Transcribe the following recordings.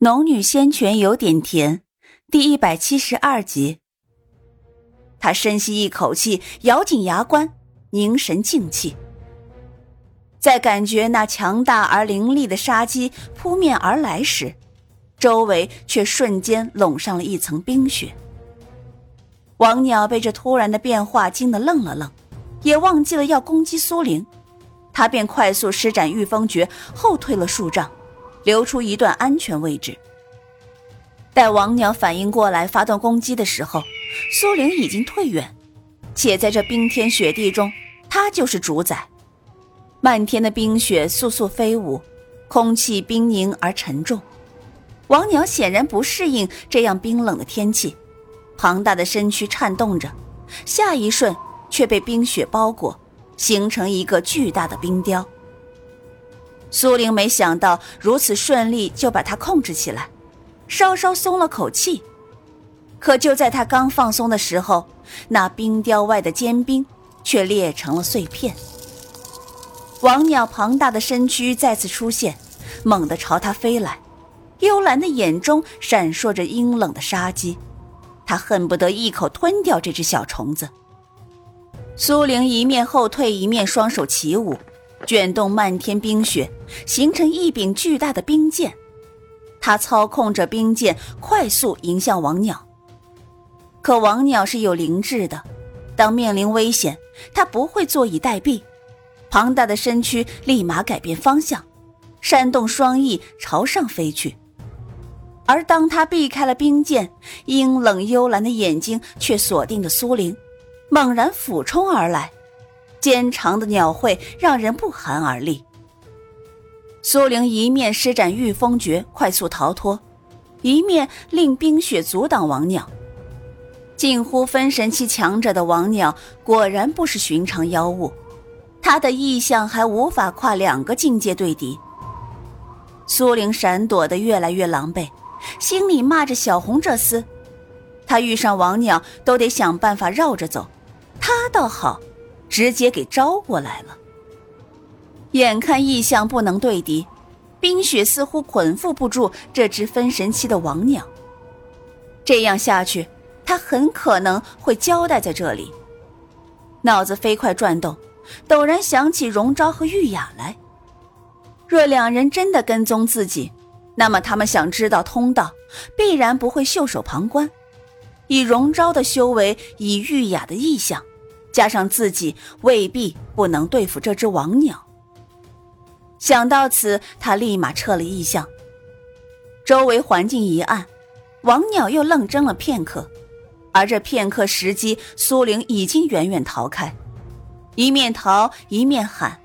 农女仙泉有点甜，第一百七十二集。他深吸一口气，咬紧牙关，凝神静气。在感觉那强大而凌厉的杀机扑面而来时，周围却瞬间笼上了一层冰雪。王鸟被这突然的变化惊得愣了愣，也忘记了要攻击苏玲，他便快速施展御风诀，后退了数丈。留出一段安全位置。待王鸟反应过来发动攻击的时候，苏玲已经退远，且在这冰天雪地中，她就是主宰。漫天的冰雪簌簌飞舞，空气冰凝而沉重。王鸟显然不适应这样冰冷的天气，庞大的身躯颤动着，下一瞬却被冰雪包裹，形成一个巨大的冰雕。苏玲没想到如此顺利就把他控制起来，稍稍松了口气。可就在他刚放松的时候，那冰雕外的坚冰却裂成了碎片。王鸟庞大的身躯再次出现，猛地朝他飞来，幽蓝的眼中闪烁着阴冷的杀机，他恨不得一口吞掉这只小虫子。苏玲一面后退，一面双手起舞。卷动漫天冰雪，形成一柄巨大的冰剑。他操控着冰剑，快速迎向王鸟。可王鸟是有灵智的，当面临危险，他不会坐以待毙。庞大的身躯立马改变方向，扇动双翼朝上飞去。而当他避开了冰剑，阴冷幽蓝的眼睛却锁定着苏玲，猛然俯冲而来。尖长的鸟喙让人不寒而栗。苏玲一面施展御风诀快速逃脱，一面令冰雪阻挡王鸟。近乎分神期强者的王鸟果然不是寻常妖物，他的意象还无法跨两个境界对敌。苏玲闪躲的越来越狼狈，心里骂着小红这厮，他遇上王鸟都得想办法绕着走，他倒好。直接给招过来了。眼看异象不能对敌，冰雪似乎捆缚不住这只分神期的王鸟。这样下去，他很可能会交代在这里。脑子飞快转动，陡然想起荣昭和玉雅来。若两人真的跟踪自己，那么他们想知道通道，必然不会袖手旁观。以荣昭的修为，以玉雅的意象。加上自己未必不能对付这只王鸟。想到此，他立马撤了异象。周围环境一暗，王鸟又愣怔了片刻，而这片刻时机，苏玲已经远远逃开，一面逃一面喊：“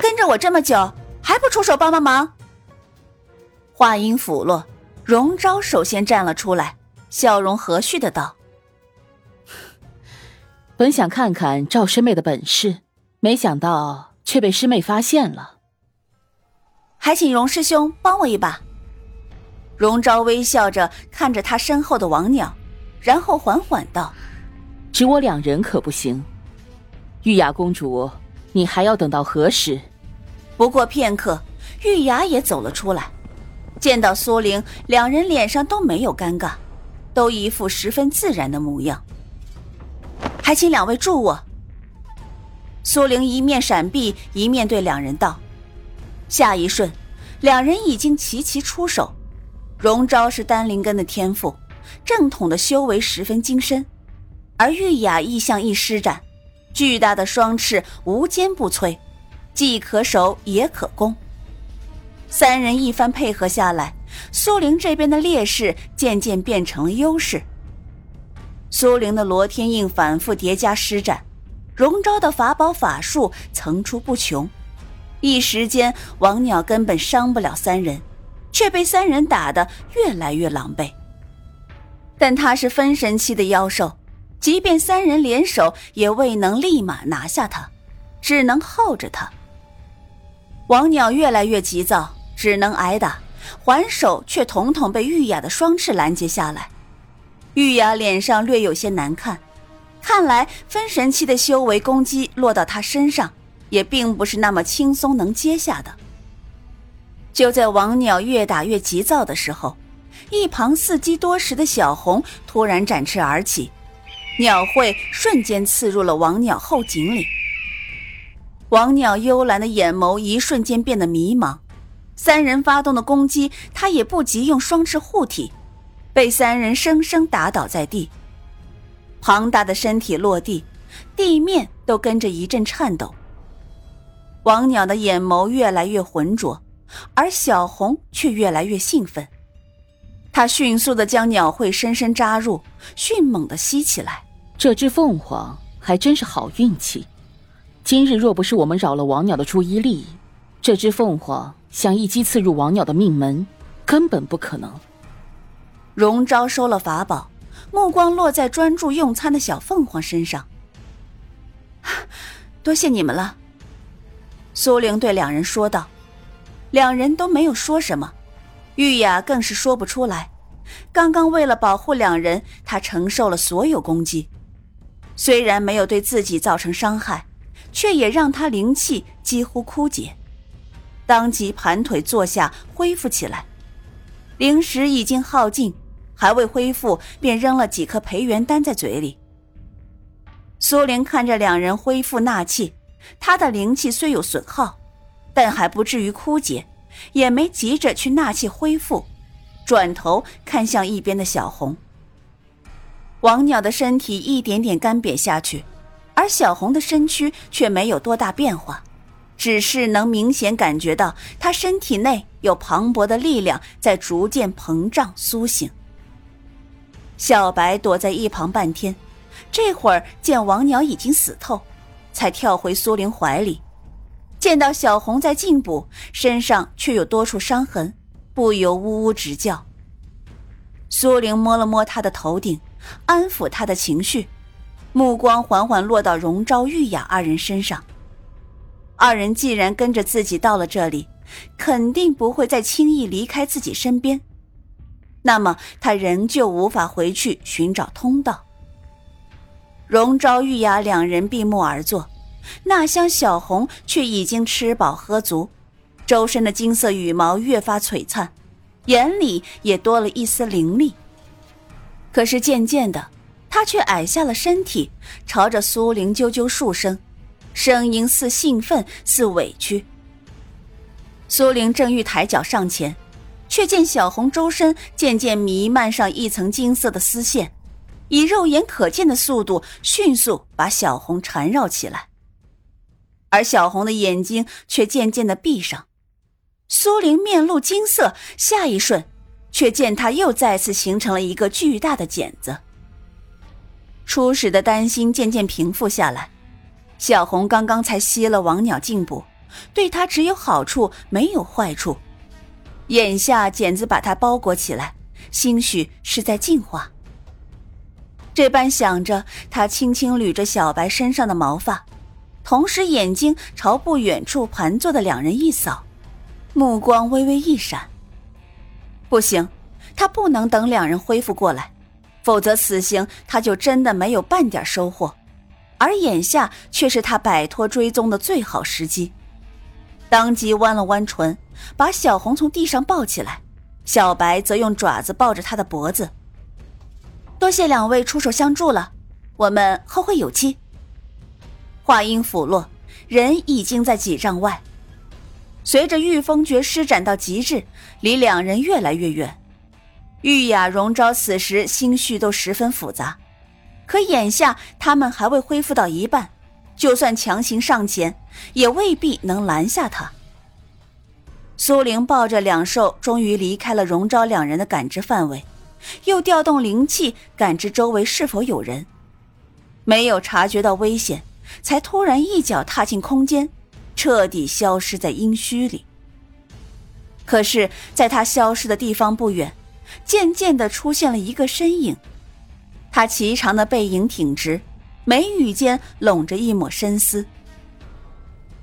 跟着我这么久，还不出手帮帮忙？”话音甫落，荣昭首先站了出来，笑容和煦的道。本想看看赵师妹的本事，没想到却被师妹发现了。还请荣师兄帮我一把。荣昭微笑着看着他身后的王鸟，然后缓缓道：“只我两人可不行。玉雅公主，你还要等到何时？”不过片刻，玉雅也走了出来，见到苏玲，两人脸上都没有尴尬，都一副十分自然的模样。还请两位助我。苏玲一面闪避，一面对两人道：“下一瞬，两人已经齐齐出手。荣昭是丹灵根的天赋，正统的修为十分精深，而玉雅意象一施展，巨大的双翅无坚不摧，既可守也可攻。三人一番配合下来，苏玲这边的劣势渐渐变成了优势。”苏玲的罗天印反复叠加施展，荣昭的法宝法术层出不穷，一时间王鸟根本伤不了三人，却被三人打得越来越狼狈。但他是分神期的妖兽，即便三人联手，也未能立马拿下他，只能耗着他。王鸟越来越急躁，只能挨打，还手却统统被玉雅的双翅拦截下来。玉雅脸上略有些难看，看来分神期的修为攻击落到他身上，也并不是那么轻松能接下的。就在王鸟越打越急躁的时候，一旁伺机多时的小红突然展翅而起，鸟喙瞬间刺入了王鸟后颈里。王鸟幽蓝的眼眸一瞬间变得迷茫，三人发动的攻击，他也不及用双翅护体，被三人生生打倒在地。庞大的身体落地，地面都跟着一阵颤抖。王鸟的眼眸越来越浑浊，而小红却越来越兴奋。他迅速的将鸟喙深深扎入，迅猛的吸起来。这只凤凰还真是好运气。今日若不是我们扰了王鸟的注意力，这只凤凰想一击刺入王鸟的命门，根本不可能。荣昭收了法宝，目光落在专注用餐的小凤凰身上。多谢你们了，苏玲对两人说道。两人都没有说什么，玉雅更是说不出来。刚刚为了保护两人，她承受了所有攻击，虽然没有对自己造成伤害。却也让她灵气几乎枯竭，当即盘腿坐下恢复起来。灵石已经耗尽，还未恢复，便扔了几颗培元丹在嘴里。苏玲看着两人恢复纳气，他的灵气虽有损耗，但还不至于枯竭，也没急着去纳气恢复，转头看向一边的小红。王鸟的身体一点点干瘪下去。而小红的身躯却没有多大变化，只是能明显感觉到她身体内有磅礴的力量在逐渐膨胀苏醒。小白躲在一旁半天，这会儿见王鸟已经死透，才跳回苏玲怀里。见到小红在进补，身上却有多处伤痕，不由呜呜直叫。苏玲摸了摸他的头顶，安抚他的情绪。目光缓缓落到荣昭、玉雅二人身上。二人既然跟着自己到了这里，肯定不会再轻易离开自己身边。那么，他仍旧无法回去寻找通道。荣昭、玉雅两人闭目而坐，那香小红却已经吃饱喝足，周身的金色羽毛越发璀璨，眼里也多了一丝凌厉。可是渐渐的。他却矮下了身体，朝着苏玲啾啾数声，声音似兴奋似委屈。苏玲正欲抬脚上前，却见小红周身渐渐弥漫上一层金色的丝线，以肉眼可见的速度迅速把小红缠绕起来，而小红的眼睛却渐渐的闭上。苏玲面露惊色，下一瞬，却见她又再次形成了一个巨大的茧子。初始的担心渐渐平复下来，小红刚刚才吸了王鸟进补，对她只有好处没有坏处。眼下茧子把她包裹起来，兴许是在进化。这般想着，他轻轻捋着小白身上的毛发，同时眼睛朝不远处盘坐的两人一扫，目光微微一闪。不行，他不能等两人恢复过来。否则，此行他就真的没有半点收获，而眼下却是他摆脱追踪的最好时机。当即弯了弯唇，把小红从地上抱起来，小白则用爪子抱着他的脖子。多谢两位出手相助了，我们后会有期。话音甫落，人已经在几丈外，随着御风诀施展到极致，离两人越来越远。玉雅、荣昭此时心绪都十分复杂，可眼下他们还未恢复到一半，就算强行上前，也未必能拦下他。苏玲抱着两兽，终于离开了荣昭两人的感知范围，又调动灵气感知周围是否有人，没有察觉到危险，才突然一脚踏进空间，彻底消失在阴虚里。可是，在他消失的地方不远。渐渐的出现了一个身影，他颀长的背影挺直，眉宇间拢着一抹深思。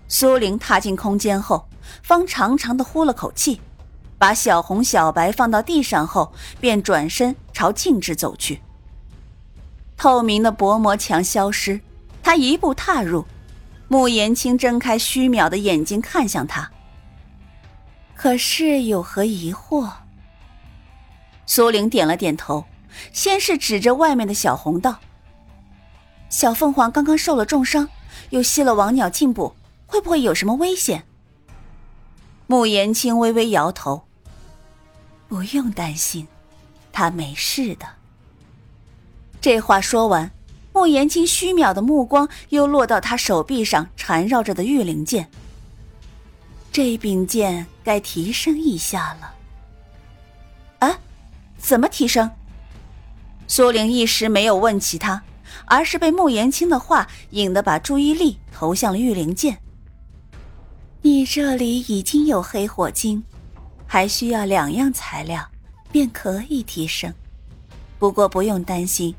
苏玲踏进空间后，方长长的呼了口气，把小红、小白放到地上后，便转身朝静止走去。透明的薄膜墙消失，他一步踏入，穆言青睁开虚渺的眼睛看向他。可是有何疑惑？苏玲点了点头，先是指着外面的小红道：“小凤凰刚刚受了重伤，又吸了王鸟进补，会不会有什么危险？”穆言青微微摇头：“不用担心，他没事的。”这话说完，穆言青虚渺的目光又落到他手臂上缠绕着的玉灵剑。这柄剑该提升一下了。啊，怎么提升？苏玲一时没有问起他，而是被穆言青的话引得把注意力投向了玉灵剑。你这里已经有黑火晶，还需要两样材料，便可以提升。不过不用担心，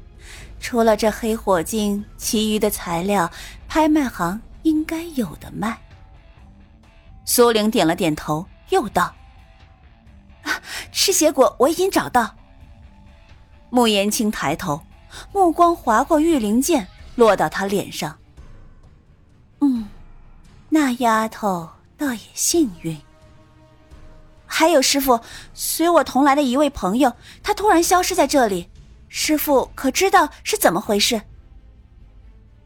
除了这黑火晶，其余的材料拍卖行应该有的卖。苏玲点了点头，又道：“啊赤血果我已经找到。”穆言青抬头，目光划过玉灵剑，落到他脸上。嗯，那丫头倒也幸运。还有师傅，随我同来的一位朋友，他突然消失在这里，师傅可知道是怎么回事？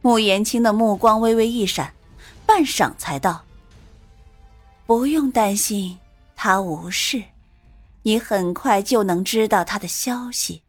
穆言青的目光微微一闪，半晌才道。不用担心，他无事，你很快就能知道他的消息。